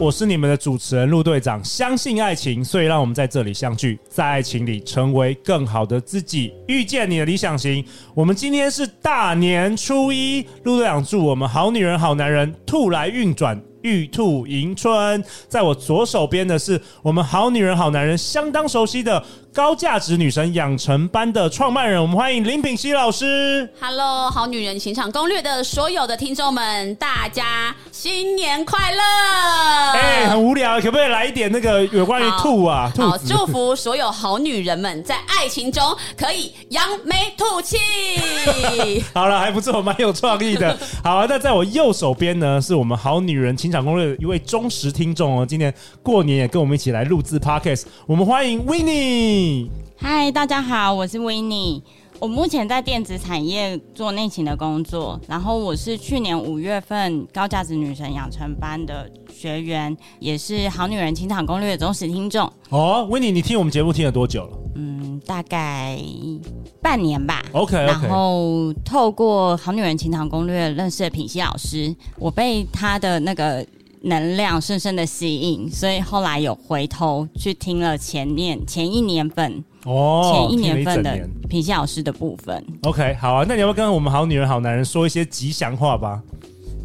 我是你们的主持人陆队长。相信爱情，所以让我们在这里相聚，在爱情里成为更好的自己，遇见你的理想型。我们今天是大年初一，陆队长祝我们好女人、好男人，兔来运转。玉兔迎春，在我左手边的是我们好女人好男人相当熟悉的高价值女神养成班的创办人，我们欢迎林品熙老师。Hello，好女人情场攻略的所有的听众们，大家新年快乐！哎、欸，很无聊，可不可以来一点那个有关于兔啊？好，好，祝福所有好女人们在爱情中可以扬眉吐气。好了，还不错，蛮有创意的。好啊，那在我右手边呢，是我们好女人情。情场攻略一位忠实听众哦，今年过年也跟我们一起来录制 Podcast，我们欢迎 Winnie。嗨，大家好，我是 Winnie。我目前在电子产业做内勤的工作，然后我是去年五月份高价值女神养成班的学员，也是好女人情场攻略的忠实听众。哦，Winnie，你听我们节目听了多久了？嗯，大概半年吧。OK，, okay. 然后透过好女人情场攻略认识了品熙老师，我被他的那个能量深深的吸引，所以后来有回头去听了前面前一年份。哦，前一年份的品希老师的部分。OK，好啊，那你要不要跟我们好女人好男人说一些吉祥话吧？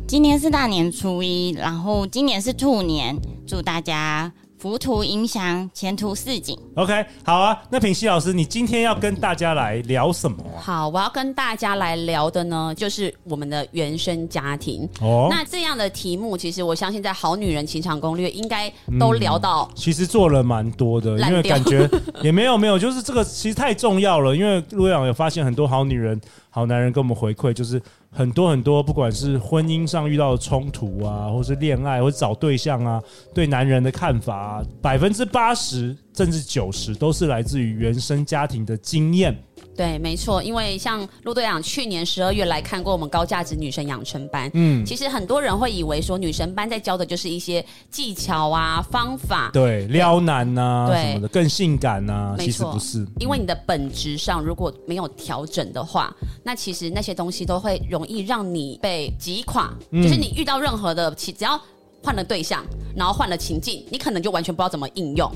今年是大年初一，然后今年是兔年，祝大家。福兔迎祥，前途似锦。OK，好啊。那品希老师，你今天要跟大家来聊什么啊？好，我要跟大家来聊的呢，就是我们的原生家庭。哦，那这样的题目，其实我相信在《好女人情场攻略》应该都聊到、嗯。其实做了蛮多的，因为感觉也没有没有，就是这个其实太重要了。因为陆阳有发现很多好女人、好男人跟我们回馈，就是。很多很多，不管是婚姻上遇到的冲突啊，或是恋爱，或者找对象啊，对男人的看法啊，百分之八十甚至九十都是来自于原生家庭的经验。对，没错，因为像陆队长去年十二月来看过我们高价值女神养成班，嗯，其实很多人会以为说女神班在教的就是一些技巧啊、方法，对，撩男呐、啊，对什么的更性感呐、啊，其实不是，因为你的本质上如果没有调整的话，那其实那些东西都会容易让你被击垮，嗯、就是你遇到任何的，其只要换了对象，然后换了情境，你可能就完全不知道怎么应用。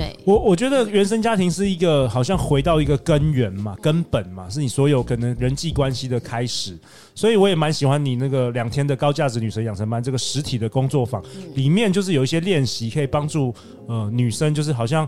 对我，我觉得原生家庭是一个好像回到一个根源嘛，根本嘛，是你所有可能人际关系的开始。所以我也蛮喜欢你那个两天的高价值女神养成班这个实体的工作坊，里面就是有一些练习可以帮助呃女生，就是好像。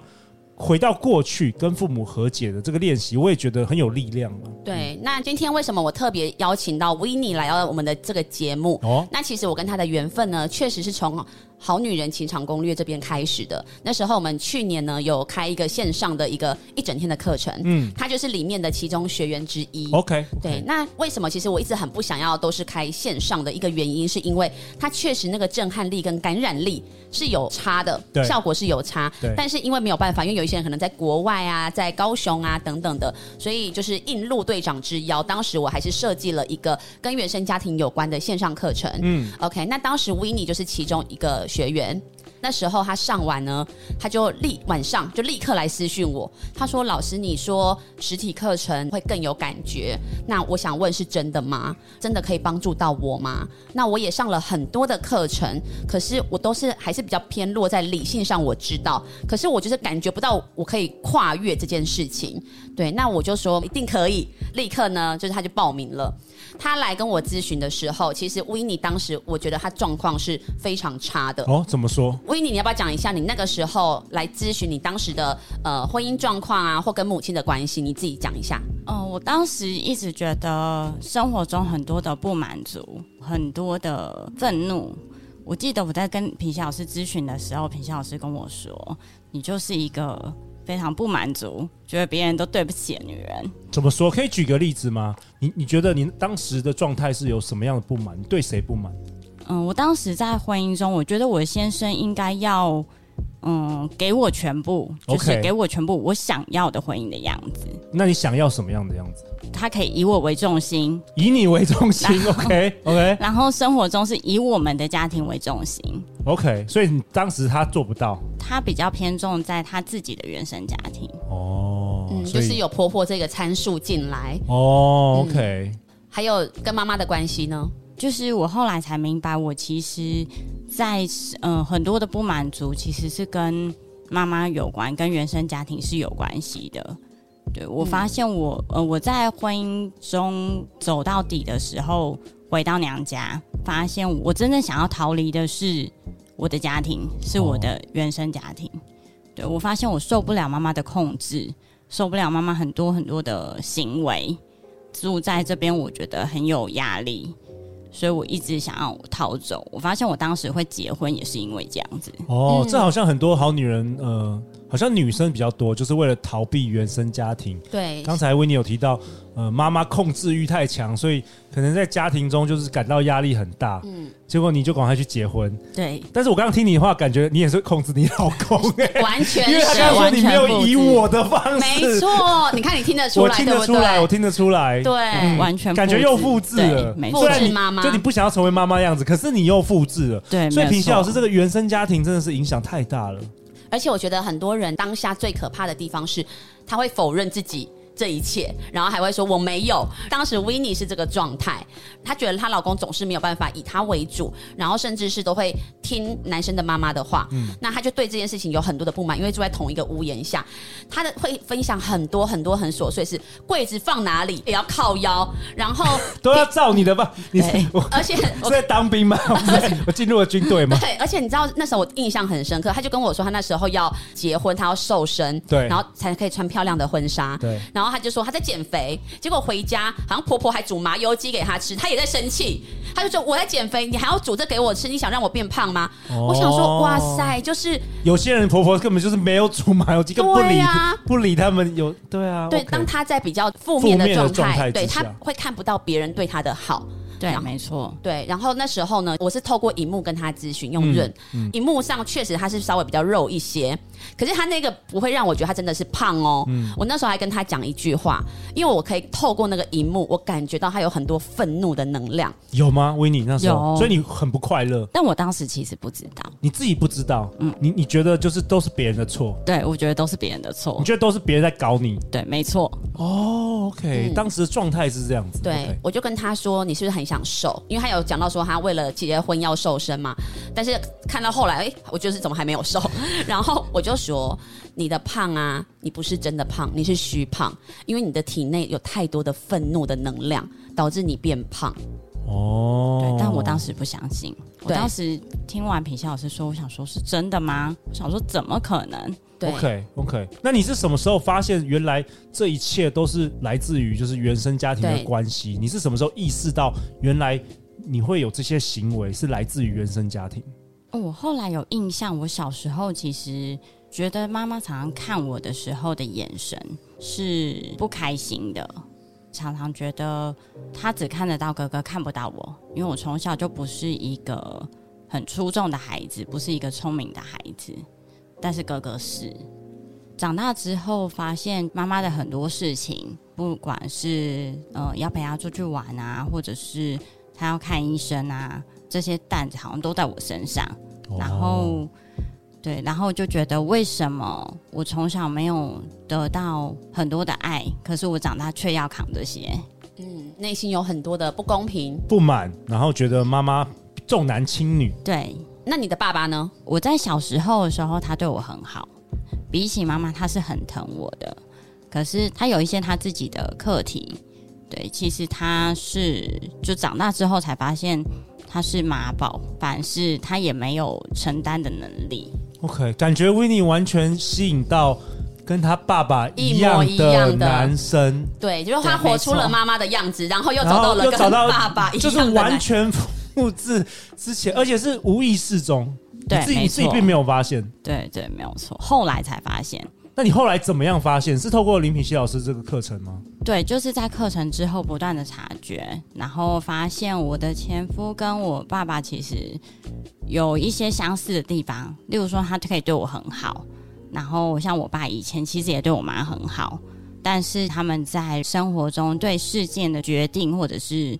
回到过去跟父母和解的这个练习，我也觉得很有力量。对，那今天为什么我特别邀请到 Winnie 来到我们的这个节目？哦，那其实我跟他的缘分呢，确实是从好女人情场攻略这边开始的。那时候我们去年呢有开一个线上的一个一整天的课程，嗯，他就是里面的其中学员之一。OK，对。那为什么其实我一直很不想要都是开线上的一个原因，是因为它确实那个震撼力跟感染力是有差的，对，效果是有差。对，但是因为没有办法，因为有一些。人可能在国外啊，在高雄啊等等的，所以就是应陆队长之邀，当时我还是设计了一个跟原生家庭有关的线上课程。嗯，OK，那当时 Winnie 就是其中一个学员。那时候他上完呢，他就立晚上就立刻来私讯我，他说：“老师，你说实体课程会更有感觉，那我想问是真的吗？真的可以帮助到我吗？那我也上了很多的课程，可是我都是还是比较偏落在理性上，我知道，可是我就是感觉不到我可以跨越这件事情。对，那我就说一定可以，立刻呢，就是他就报名了。”他来跟我咨询的时候，其实 Winnie 当时我觉得他状况是非常差的。哦，怎么说？Winnie，你要不要讲一下你那个时候来咨询你当时的呃婚姻状况啊，或跟母亲的关系？你自己讲一下。嗯、呃，我当时一直觉得生活中很多的不满足，很多的愤怒。我记得我在跟品希老师咨询的时候，品希老师跟我说：“你就是一个。”非常不满足，觉得别人都对不起的女人。怎么说？可以举个例子吗？你你觉得你当时的状态是有什么样的不满？你对谁不满？嗯，我当时在婚姻中，我觉得我的先生应该要嗯，给我全部，就是给我全部我想要的婚姻的样子。那你想要什么样的样子？他可以以我为重心，以你为重心。OK OK。然后生活中是以我们的家庭为重心。OK，所以你当时他做不到，他比较偏重在他自己的原生家庭。哦，嗯，就是有婆婆这个参数进来。哦，OK。嗯，还有跟妈妈的关系呢？就是我后来才明白，我其实在，嗯很多的不满足，其实是跟妈妈有关，跟原生家庭是有关系的。对，我发现我呃我在婚姻中走到底的时候，回到娘家，发现我真正想要逃离的是我的家庭，是我的原生家庭。对，我发现我受不了妈妈的控制，受不了妈妈很多很多的行为，住在这边我觉得很有压力。所以我一直想要逃走。我发现我当时会结婚也是因为这样子。哦，这好像很多好女人，呃，好像女生比较多，就是为了逃避原生家庭。对，刚才维尼有提到，呃，妈妈控制欲太强，所以可能在家庭中就是感到压力很大。嗯。结果你就赶快去结婚，对。但是我刚刚听你的话，感觉你也是控制你老公，欸，完全是，因为他刚刚说你没有以我的方式，没错。你看你听得出来，我听得出来，我听得出来，对，嗯、完全感觉又复制了，没错。复制妈妈，就你不想要成为妈妈样子，可是你又复制了，对。所以品熙老师这个原生家庭真的是影响太大了。而且我觉得很多人当下最可怕的地方是，他会否认自己。这一切，然后还会说我没有。当时 Winnie 是这个状态，她觉得她老公总是没有办法以她为主，然后甚至是都会听男生的妈妈的话。嗯，那她就对这件事情有很多的不满，因为住在同一个屋檐下，她的会分享很多很多很琐碎，事柜子放哪里也要靠腰，然后 都要照你的吧？你而且 我在当兵吗？我进入了军队吗？对，而且你知道那时候我印象很深刻，他就跟我说他那时候要结婚，他要瘦身，对，然后才可以穿漂亮的婚纱，对，然后。他就说他在减肥，结果回家好像婆婆还煮麻油鸡给他吃，他也在生气。他就说我在减肥，你还要煮这给我吃，你想让我变胖吗？哦、我想说哇塞，就是有些人婆婆根本就是没有煮麻油鸡，根本不理、啊、不理他们有对啊。对，okay、当他在比较负面的状态，对他会看不到别人对他的好。对，没错。对，然后那时候呢，我是透过荧幕跟他咨询，用润。嗯，荧幕上确实他是稍微比较肉一些，可是他那个不会让我觉得他真的是胖哦。嗯，我那时候还跟他讲一句话，因为我可以透过那个荧幕，我感觉到他有很多愤怒的能量。有吗，维尼那时候？所以你很不快乐。但我当时其实不知道。你自己不知道？嗯，你你觉得就是都是别人的错？对，我觉得都是别人的错。你觉得都是别人在搞你？对，没错。哦，OK，嗯，当时的状态是这样子。对，okay，我就跟他说：“你是不是很想瘦？”因为他有讲到说他为了结婚要瘦身嘛，但是看到后来，哎，我就是怎么还没有瘦？然后我就说：“你的胖啊，你不是真的胖，你是虚胖，因为你的体内有太多的愤怒的能量，导致你变胖。”哦，对，但我当时不相信。我当时听完品熙老师说，我想说是真的吗？我想说怎么可能？对，OK OK，那你是什么时候发现原来这一切都是来自于就是原生家庭的关系？你是什么时候意识到原来你会有这些行为是来自于原生家庭？哦，我后来有印象，我小时候其实觉得妈妈常常看我的时候的眼神是不开心的，常常觉得她只看得到哥哥，看不到我，因为我从小就不是一个很出众的孩子，不是一个聪明的孩子。但是哥哥是长大之后发现妈妈的很多事情，不管是呃要陪他出去玩啊，或者是他要看医生啊，这些担子好像都在我身上。然后对，然后就觉得为什么我从小没有得到很多的爱，可是我长大却要扛这些？嗯，内心有很多的不公平、不满，然后觉得妈妈重男轻女。对。那你的爸爸呢？我在小时候的时候，他对我很好，比起妈妈，他是很疼我的。可是他有一些他自己的课题，对，其实他是就长大之后才发现他是妈宝，凡是他也没有承担的能力。OK，感觉 Winnie 完全吸引到跟他爸爸一样的。男生，对，就是他活出了妈妈的样子，然后又找到了跟爸爸一样的，就是完全。复制之前，而且是无意识中，对，自己自己并没有发现，对对，没有错，后来才发现，那你后来怎么样发现？是透过林品熙老师这个课程吗？对，就是在课程之后不断的察觉，然后发现我的前夫跟我爸爸其实有一些相似的地方，例如说他可以对我很好，然后像我爸以前其实也对我妈很好，但是他们在生活中对事件的决定或者是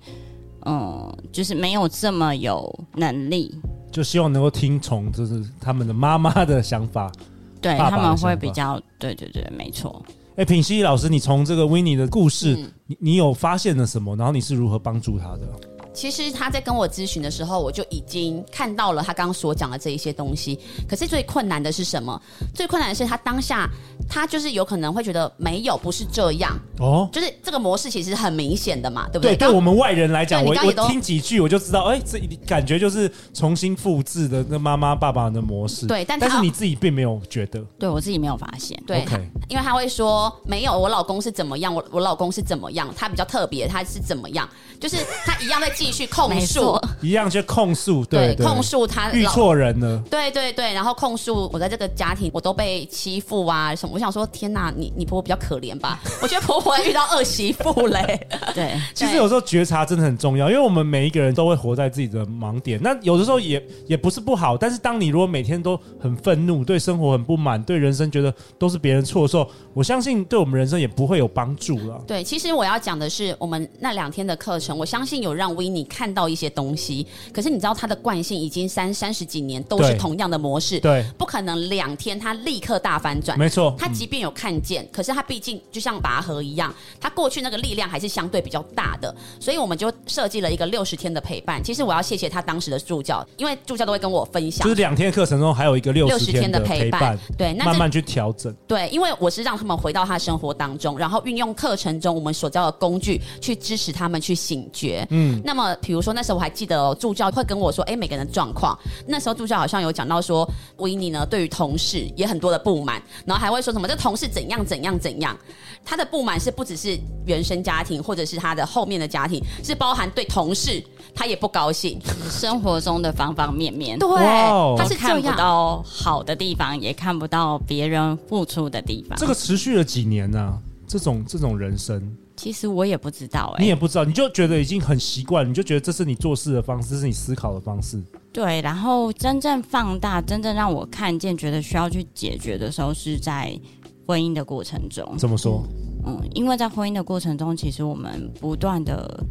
嗯，就是没有这么有能力，就希望能够听从就是他们的妈妈的想法。对，爸爸他们会比较，对对对，没错。哎、欸，品熙老师，你从这个 Winnie 的故事，嗯、你你有发现了什么？然后你是如何帮助他的？其实他在跟我咨询的时候，我就已经看到了他刚刚所讲的这一些东西。可是最困难的是什么？最困难的是他当下，他就是有可能会觉得没有，不是这样哦。就是这个模式其实很明显的嘛，对不对？对，对我们外人来讲，我我听几句我就知道，哎，这感觉就是重新复制的那妈妈爸爸的模式。对，但但是你自己并没有觉得，对我自己没有发现。对.因为他会说没有，我老公是怎么样，我我老公是怎么样，他比较特别，他是怎么样，就是他一样在。继续控诉，一样去控诉，对，对控诉他遇错人了，对对对，然后控诉我在这个家庭我都被欺负啊什么，我想说天哪，你你婆婆比较可怜吧？我觉得婆婆遇到恶媳妇嘞，对，其实有时候觉察真的很重要，因为我们每一个人都会活在自己的盲点，那有的时候也也不是不好，但是当你如果每天都很愤怒，对生活很不满，对人生觉得都是别人错的时候，我相信对我们人生也不会有帮助了。对，其实我要讲的是，我们那两天的课程，我相信有让 Winnie 你看到一些东西，可是你知道他的惯性已经三三十几年都是同样的模式，对，不可能两天他立刻大反转，没错。他即便有看见，嗯、可是他毕竟就像拔河一样，他过去那个力量还是相对比较大的，所以我们就设计了一个六十天的陪伴。其实我要谢谢他当时的助教，因为助教都会跟我分享，就是两天课程中还有一个六十天的陪伴，对，那慢慢去调整，对，因为我是让他们回到他生活当中，然后运用课程中我们所教的工具去支持他们去醒觉，嗯，那么比如说那时候。我还记得哦，助教会跟我说：“哎，每个人的状况。”那时候助教好像有讲到说，Winnie 呢对于同事也很多的不满，然后还会说什么这同事怎样怎样怎样。他的不满是不只是原生家庭，或者是他的后面的家庭，是包含对同事他也不高兴，生活中的方方面面。对，他是看不到好的地方，也看不到别人付出的地方。这个持续了几年呢、啊？这种这种人生。其实我也不知道哎、欸，你也不知道，你就觉得已经很习惯，你就觉得这是你做事的方式，这是你思考的方式。对，然后真正放大，真正让我看见，觉得需要去解决的时候，是在婚姻的过程中。怎么说？嗯，因为在婚姻的过程中，其实我们不断的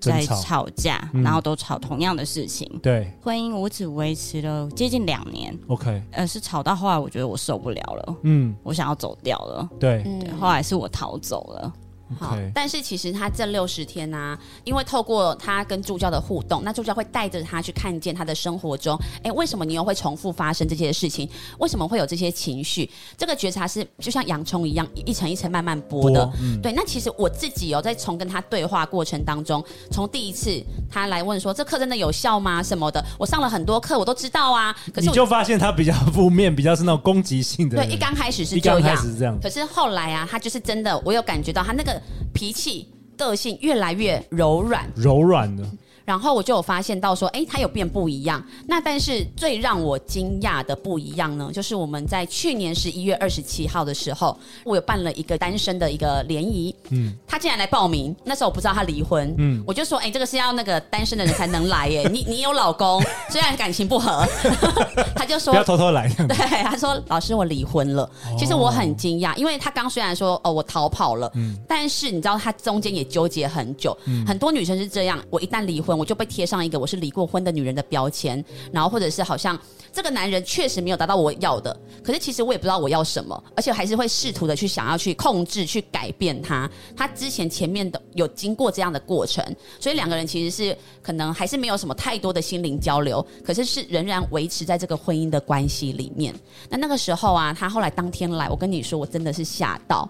在吵架，嗯、然后都吵同样的事情。对，婚姻我只维持了接近两年。OK，呃，是吵到后来，我觉得我受不了了，嗯，我想要走掉了。对，对，后来是我逃走了。好.但是其实他这六十天呢、啊，因为透过他跟助教的互动，那助教会带着他去看见他的生活中，哎，为什么你又会重复发生这些事情？为什么会有这些情绪？这个觉察是就像洋葱一样，一层一层慢慢剥的。嗯、对，那其实我自己有、哦、在从跟他对话过程当中，从第一次他来问说这课真的有效吗？什么的，我上了很多课，我都知道啊。可是你就发现他比较负面，比较是那种攻击性的。对，一刚开始是这样，一刚开始是这样。可是后来啊，他就是真的，我有感觉到他那个。脾气、个性越来越柔软，柔软的。然后我就有发现到说，哎，他有变不一样。那但是最让我惊讶的不一样呢，就是我们在去年十一月二十七号的时候，我有办了一个单身的一个联谊。嗯，他竟然来报名。那时候我不知道他离婚。嗯，我就说，哎，这个是要那个单身的人才能来耶。你你有老公，虽然感情不和，他就说不要偷偷来。对，他说老师我离婚了。哦、其实我很惊讶，因为他刚虽然说哦我逃跑了，嗯，但是你知道他中间也纠结很久。嗯，很多女生是这样，我一旦离我就被贴上一个我是离过婚的女人的标签，然后或者是好像这个男人确实没有达到我要的，可是其实我也不知道我要什么，而且还是会试图的去想要去控制、去改变他。他之前前面的有经过这样的过程，所以两个人其实是可能还是没有什么太多的心灵交流，可是是仍然维持在这个婚姻的关系里面。那那个时候啊，他后来当天来，我跟你说，我真的是吓到。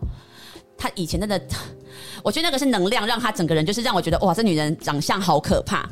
他以前真的，我觉得那个是能量，让她整个人就是让我觉得哇，这女人长相好可怕。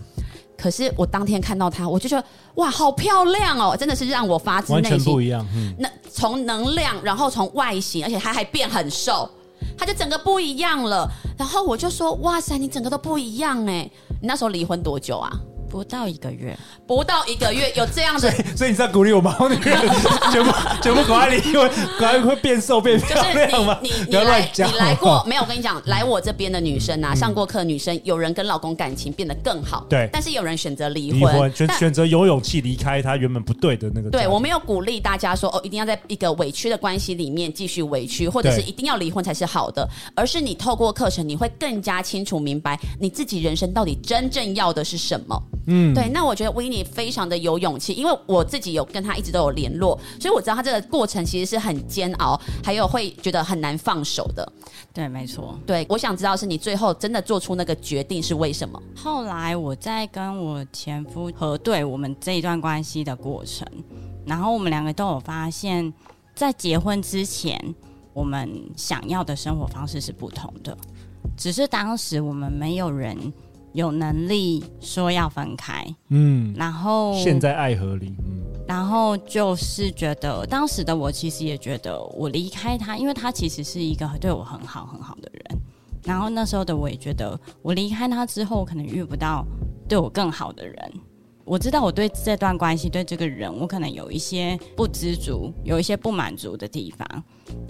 可是我当天看到她，我就觉得哇，好漂亮哦，真的是让我发自内心。完全不一样。嗯，那从能量，然后从外形，而且她还变很瘦，她就整个不一样了。然后我就说哇塞，你整个都不一样哎。你那时候离婚多久啊？不到一个月，不到一个月有这样的，所以，所以你在鼓励我吗？我女儿全部 全部赶快离婚，赶快会变瘦变漂亮吗？就是你你你来你来过没有？我跟你讲，来我这边的女生啊，上过课女生，有人跟老公感情变得更好，对，但是有人选择离婚，离婚选选择有勇气离开他原本不对的那个。对，我没有鼓励大家说哦，一定要在一个委屈的关系里面继续委屈，或者是一定要离婚才是好的，而是你透过课程，你会更加清楚明白你自己人生到底真正要的是什么。嗯，对，那我觉得维尼非常的有勇气，因为我自己有跟他一直都有联络，所以我知道他这个过程其实是很煎熬，还有会觉得很难放手的。对，没错。对，我想知道是你最后真的做出那个决定是为什么？后来我在跟我前夫核对我们这一段关系的过程，然后我们两个都有发现，在结婚之前，我们想要的生活方式是不同的，只是当时我们没有人。有能力说要分开，嗯，然后现在爱河里，嗯，然后就是觉得当时的我其实也觉得我离开他，因为他其实是一个对我很好很好的人，然后那时候的我也觉得我离开他之后，我可能遇不到对我更好的人。我知道我对这段关系对这个人，我可能有一些不知足，有一些不满足的地方，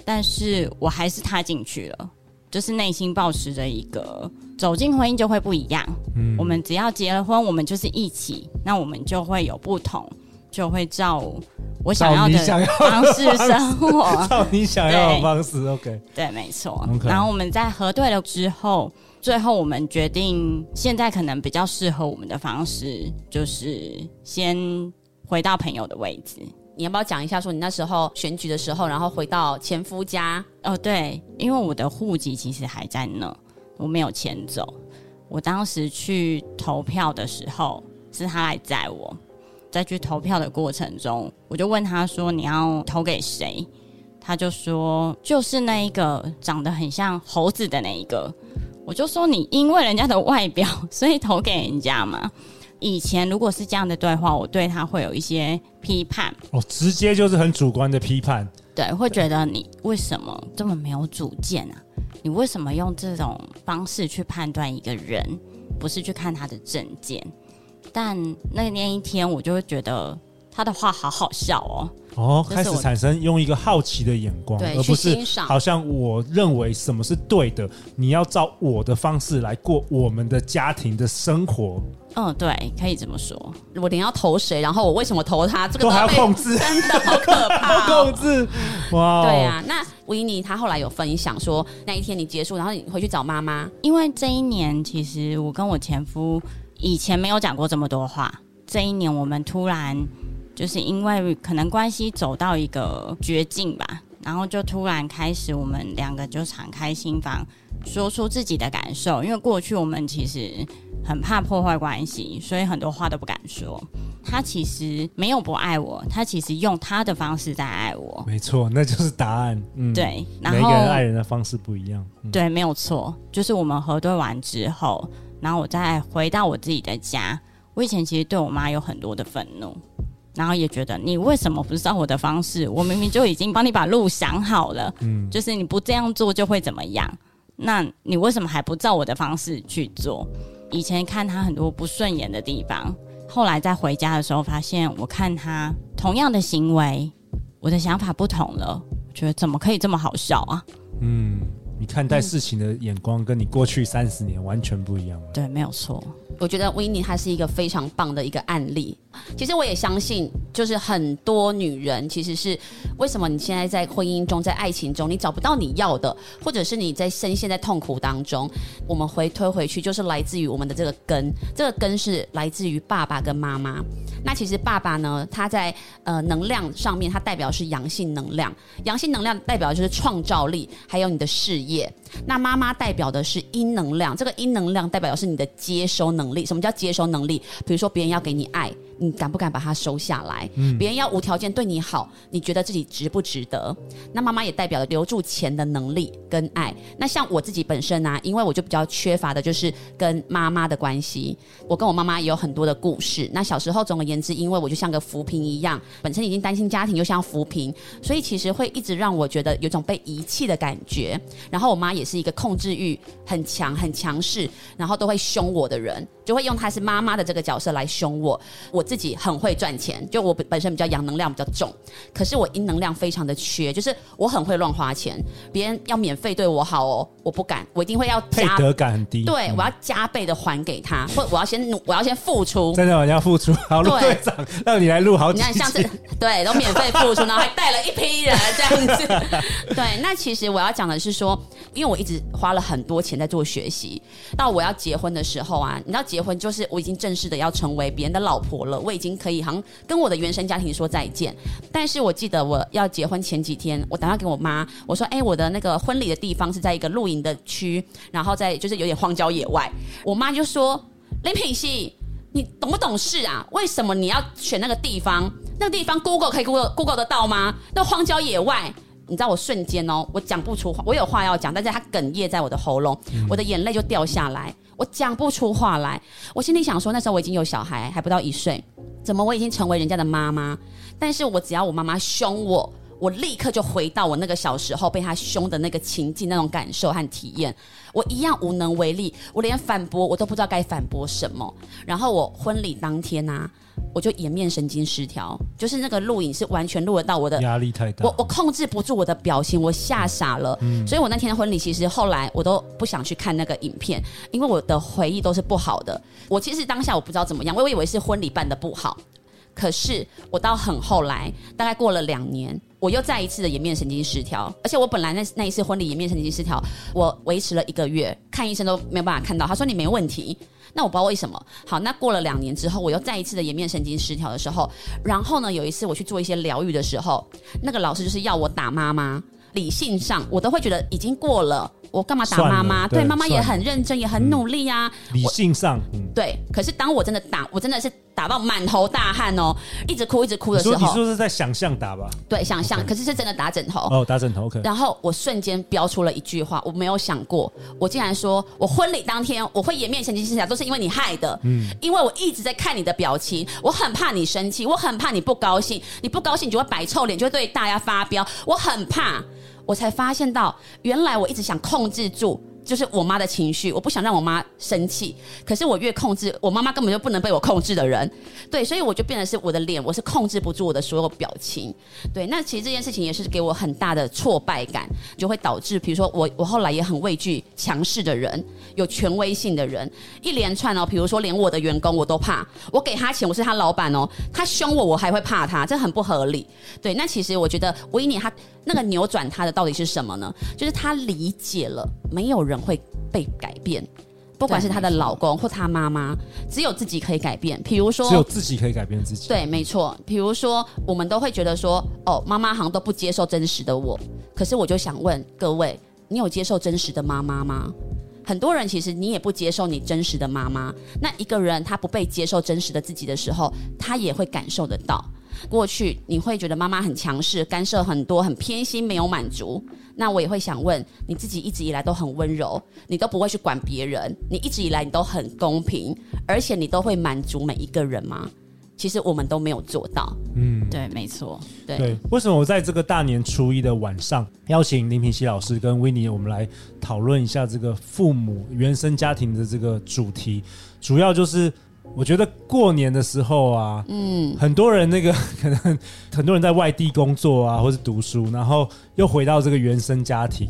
但是我还是踏进去了。就是内心抱持着一个走进婚姻就会不一样。嗯，我们只要结了婚，我们就是一起，那我们就会有不同，就会照我想要的方式生活，照你想要的方式。OK，对，没错。Okay. 然后我们在核对了之后，最后我们决定，现在可能比较适合我们的方式，就是先回到朋友的位置。你要不要讲一下，说你那时候选举的时候，然后回到前夫家？哦，对，因为我的户籍其实还在那，我没有迁走。我当时去投票的时候，是他来载我。在去投票的过程中，我就问他说：“你要投给谁？”他就说：“就是那一个长得很像猴子的那一个。”我就说：“你因为人家的外表，所以投给人家吗？”以前如果是这样的对话，我对他会有一些批判。哦，直接就是很主观的批判。对，会觉得你为什么这么没有主见啊？你为什么用这种方式去判断一个人，不是去看他的证件？但那那一天，我就会觉得他的话好好笑哦。哦，开始产生用一个好奇的眼光，而不是好像我认为什么是对的，你要照我的方式来过我们的家庭的生活。嗯，对，可以这么说。我连要投谁，然后我为什么投他，这个都，都还要控制，真的好可怕，哦，控制。哇，对啊。那维尼他后来有分享说，那一天你结束，然后你回去找妈妈，因为这一年其实我跟我前夫以前没有讲过这么多话，这一年我们突然就是因为可能关系走到一个绝境吧，然后就突然开始我们两个就敞开心房，说出自己的感受，因为过去我们其实。很怕破坏关系，所以很多话都不敢说。他其实没有不爱我，他其实用他的方式在爱我。没错，那就是答案。嗯，对。然后每个人爱人的方式不一样。嗯、对，没有错。就是我们核对完之后，然后我再回到我自己的家。我以前其实对我妈有很多的愤怒，然后也觉得你为什么不是照我的方式？我明明就已经帮你把路想好了。嗯，就是你不这样做就会怎么样？那你为什么还不照我的方式去做？以前看他很多不顺眼的地方，后来在回家的时候发现，我看他同样的行为，我的想法不同了，我觉得怎么可以这么好笑啊？嗯，你看待事情的眼光跟你过去三十年完全不一样了。对，没有错。我觉得维尼她是一个非常棒的一个案例。其实我也相信，就是很多女人其实是为什么你现在在婚姻中，在爱情中，你找不到你要的，或者是你在深陷在痛苦当中，我们回推回去，就是来自于我们的这个根。这个根是来自于爸爸跟妈妈。那其实爸爸呢，他在呃能量上面，他代表是阳性能量，阳性能量代表的就是创造力，还有你的事业。那妈妈代表的是阴能量，这个阴能量代表的是你的接收能力。什么叫接收能力？比如说别人要给你爱。你敢不敢把它收下来？嗯，别人要无条件对你好，你觉得自己值不值得？那妈妈也代表了留住钱的能力跟爱。那像我自己本身啊，因为我就比较缺乏的就是跟妈妈的关系。我跟我妈妈也有很多的故事。那小时候，总而言是，因为我就像个浮萍一样，本身已经担心家庭，又像浮萍，所以其实会一直让我觉得有种被遗弃的感觉。然后我妈也是一个控制欲很强、很强势，然后都会凶我的人。就会用她是妈妈的这个角色来凶我。我自己很会赚钱，就我本身比较阳能量比较重，可是我阴能量非常的缺，就是我很会乱花钱。别人要免费对我好哦，我不敢，我一定会要配得感很低。对，我要加倍的还给他，或我要先努，我要先付出。真的，我要付出。好，陆队长，让你来录好几集。你看，像是对，都免费付出，然后还带了一批人这样子。对，那其实我要讲的是说，因为我一直花了很多钱在做学习，到我要结婚的时候啊，你知道结婚就是我已经正式的要成为别人的老婆了，我已经可以好像跟我的原生家庭说再见。但是我记得我要结婚前几天，我打电话给我妈，我说：“哎，我的那个婚礼的地方是在一个露营的区，然后在就是有点荒郊野外。”我妈就说：“林品熙，你懂不懂事啊？为什么你要选那个地方？那个地方 Google 可以 Google Google 得到吗？那荒郊野外。”你知道我瞬间哦，我讲不出话，我有话要讲，但是他哽咽在我的喉咙，我的眼泪就掉下来，我讲不出话来。我心里想说，那时候我已经有小孩，还不到一岁，怎么我已经成为人家的妈妈？但是我只要我妈妈凶我，我立刻就回到我那个小时候被他凶的那个情境，那种感受和体验，我一样无能为力，我连反驳我都不知道该反驳什么。然后我婚礼当天啊。我就颜面神经失调，就是那个录影是完全录得到我的压力太大，我我控制不住我的表情，我吓傻了。嗯，所以我那天的婚礼其实后来我都不想去看那个影片，因为我的回忆都是不好的。我其实当下我不知道怎么样，我以为是婚礼办的不好，可是我到很后来，大概过了两年，我又再一次的颜面神经失调，而且我本来那那一次婚礼颜面神经失调，我维持了一个月，看医生都没有办法看到，他说你没问题。那我不知道为什么。好，那过了两年之后，我又再一次的颜面神经失调的时候，然后呢，有一次我去做一些疗愈的时候，那个老师就是要我打妈妈。理性上，我都会觉得已经过了，我干嘛打妈妈？对，妈妈也很认真，也很努力啊。理性上，对。可是当我真的打，我真的是打到满头大汗哦，一直哭一直哭的时候，你说是在想象打吧？对，想象。可是是真的打枕头哦，打枕头。OK。然后我瞬间飙出了一句话，我没有想过，我竟然说我婚礼当天我会颜面神经失调，都是因为你害的。嗯，因为我一直在看你的表情，我很怕你生气，我很怕你不高兴，你不高兴你就会摆臭脸，就会对大家发飙，我很怕。我才发现到，原来我一直想控制住。就是我妈的情绪，我不想让我妈生气。可是我越控制，我妈妈根本就不能被我控制的人。对，所以我就变得是我的脸，我是控制不住我的所有表情。对，那其实这件事情也是给我很大的挫败感，就会导致，比如说我，我后来也很畏惧强势的人，有权威性的人，一连串哦，比如说连我的员工我都怕，我给他钱，我是他老板哦，他凶我，我还会怕他，这很不合理。对，那其实我觉得维尼他那个扭转他的到底是什么呢？就是他理解了，没有人。会被改变，不管是她的老公或她妈妈，只有自己可以改变。比如说，只有自己可以改变自己。对，没错。比如说，我们都会觉得说，哦，妈妈好像都不接受真实的我。可是，我就想问各位，你有接受真实的妈妈吗？很多人其实你也不接受你真实的妈妈。那一个人他不被接受真实的自己的时候，他也会感受得到。过去你会觉得妈妈很强势，干涉很多，很偏心，没有满足。那我也会想问，你自己一直以来都很温柔，你都不会去管别人，你一直以来你都很公平，而且你都会满足每一个人吗？其实我们都没有做到。嗯，对，没错，对。对，为什么我在这个大年初一的晚上邀请林平熙老师跟维尼，我们来讨论一下这个父母原生家庭的这个主题，主要就是。我觉得过年的时候啊，嗯，很多人那个 可能很多人在外地工作啊，或是读书，然后又回到这个原生家庭。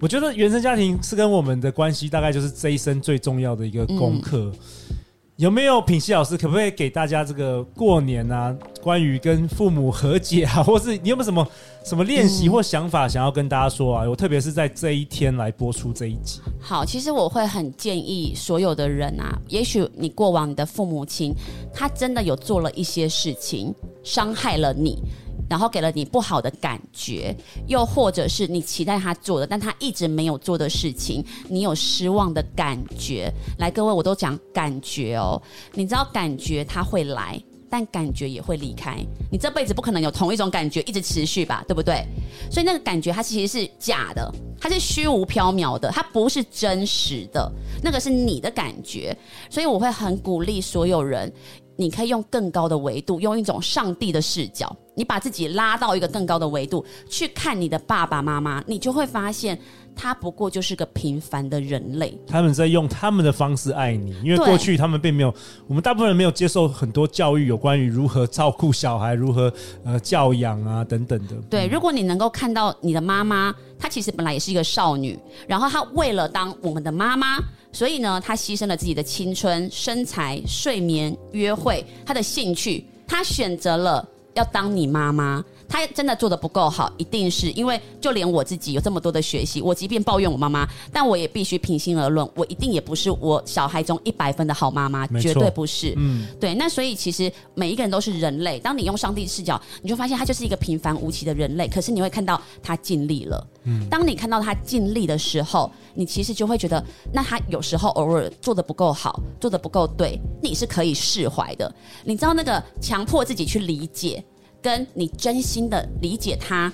我觉得原生家庭是跟我们的关系，大概就是这一生最重要的一个功课。嗯有没有品熙老师可不可以给大家这个过年啊，关于跟父母和解啊，或是你有没有什么什么练习或想法想要跟大家说啊？我特别是在这一天来播出这一集。好，其实我会很建议所有的人啊，也许你过往你的父母亲，他真的有做了一些事情，伤害了你。然后给了你不好的感觉，又或者是你期待他做的，但他一直没有做的事情，你有失望的感觉。来，各位，我都讲感觉哦。你知道感觉它会来，但感觉也会离开。你这辈子不可能有同一种感觉一直持续吧，对不对？所以那个感觉它其实是假的，它是虚无缥缈的，它不是真实的。那个是你的感觉，所以我会很鼓励所有人。你可以用更高的维度，用一种上帝的视角，你把自己拉到一个更高的维度去看你的爸爸妈妈，你就会发现。他不过就是个平凡的人类，他们在用他们的方式爱你，因为过去他们并没有，我们大部分人没有接受很多教育，有关于如何照顾小孩、如何呃教养啊等等的。对，如果你能够看到你的妈妈，她其实本来也是一个少女，然后她为了当我们的妈妈，所以呢，她牺牲了自己的青春、身材、睡眠、约会，她的兴趣，她选择了要当你妈妈。他真的做的不够好，一定是因为就连我自己有这么多的学习，我即便抱怨我妈妈，但我也必须平心而论，我一定也不是我小孩中一百分的好妈妈，绝对不是。嗯，对。那所以其实每一个人都是人类，当你用上帝视角，你就发现他就是一个平凡无奇的人类。可是你会看到他尽力了。嗯，当你看到他尽力的时候，你其实就会觉得，那他有时候偶尔做的不够好，做的不够对，你是可以释怀的。你知道那个强迫自己去理解。跟你真心的理解他，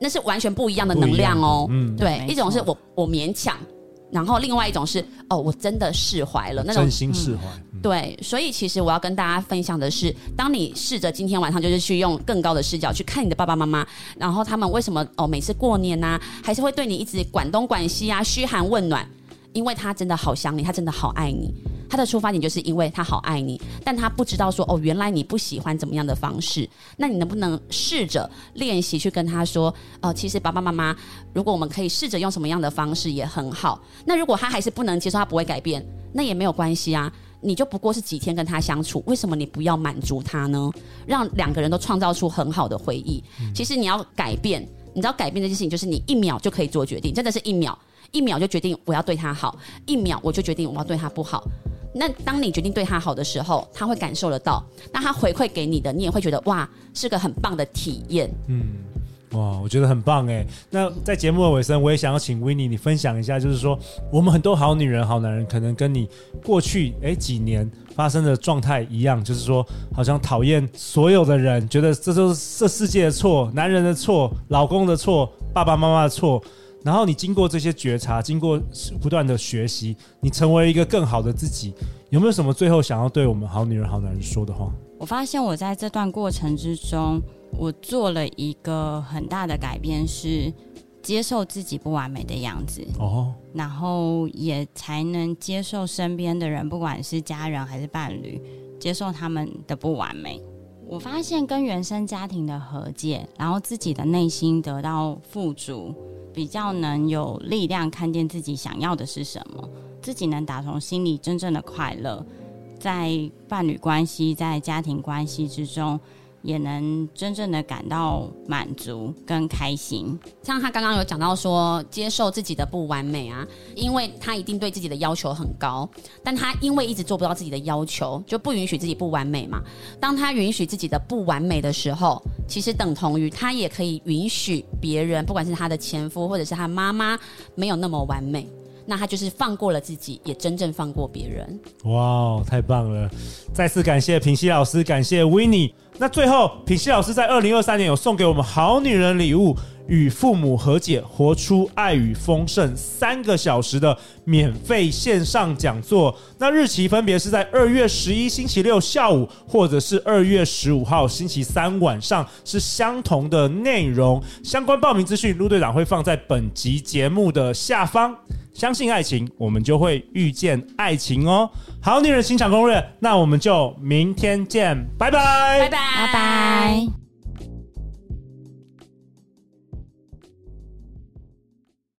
那是完全不一样的能量哦。嗯，对，一种是我我勉强，然后另外一种是哦，我真的释怀了，那种真心释怀。嗯、对，所以其实我要跟大家分享的是，当你试着今天晚上就是去用更高的视角去看你的爸爸妈妈，然后他们为什么哦每次过年呐、啊，还是会对你一直管东管西啊，嘘寒问暖，因为他真的好想你，他真的好爱你。他的出发点就是因为他好爱你，但他不知道说哦，原来你不喜欢怎么样的方式。那你能不能试着练习去跟他说，哦，其实爸爸妈妈，如果我们可以试着用什么样的方式也很好。那如果他还是不能接受，他不会改变，那也没有关系啊。你就不过是几天跟他相处，为什么你不要满足他呢？让两个人都创造出很好的回忆。其实你要改变，你知道改变这件事情，就是你一秒就可以做决定，真的是一秒，一秒就决定我要对他好，一秒我就决定我要对他不好。那当你决定对他好的时候，他会感受得到。那他回馈给你的，你也会觉得哇，是个很棒的体验。嗯，哇，我觉得很棒哎。那在节目的尾声，我也想要请 Winnie 你分享一下，就是说我们很多好女人、好男人，可能跟你过去哎几年发生的状态一样，就是说好像讨厌所有的人，觉得这都是这世界的错，男人的错，老公的错，爸爸妈妈的错。然后你经过这些觉察，经过不断的学习，你成为一个更好的自己。有没有什么最后想要对我们好女人、好男人说的话？我发现我在这段过程之中，我做了一个很大的改变，是接受自己不完美的样子。哦，然后也才能接受身边的人，不管是家人还是伴侣，接受他们的不完美。我发现跟原生家庭的和解，然后自己的内心得到富足。比较能有力量看见自己想要的是什么，自己能打从心里真正的快乐，在伴侣关系、在家庭关系之中。也能真正的感到满足跟开心。像他刚刚有讲到说，接受自己的不完美啊，因为他一定对自己的要求很高，但他因为一直做不到自己的要求，就不允许自己不完美嘛。当他允许自己的不完美的时候，其实等同于他也可以允许别人，不管是他的前夫或者是他妈妈，没有那么完美。那他就是放过了自己，也真正放过别人。哇，太棒了！再次感谢品熙老师，感谢 Winnie。那最后，品熙老师在二零二三年有送给我们好女人礼物。与父母和解，活出爱与丰盛，三个小时的免费线上讲座。那日期分别是在二月十一星期六下午，或者是二月十五号星期三晚上，是相同的内容。相关报名资讯，陆队长会放在本集节目的下方。相信爱情，我们就会遇见爱情哦。好女人情场攻略，那我们就明天见，拜拜，拜拜，拜拜。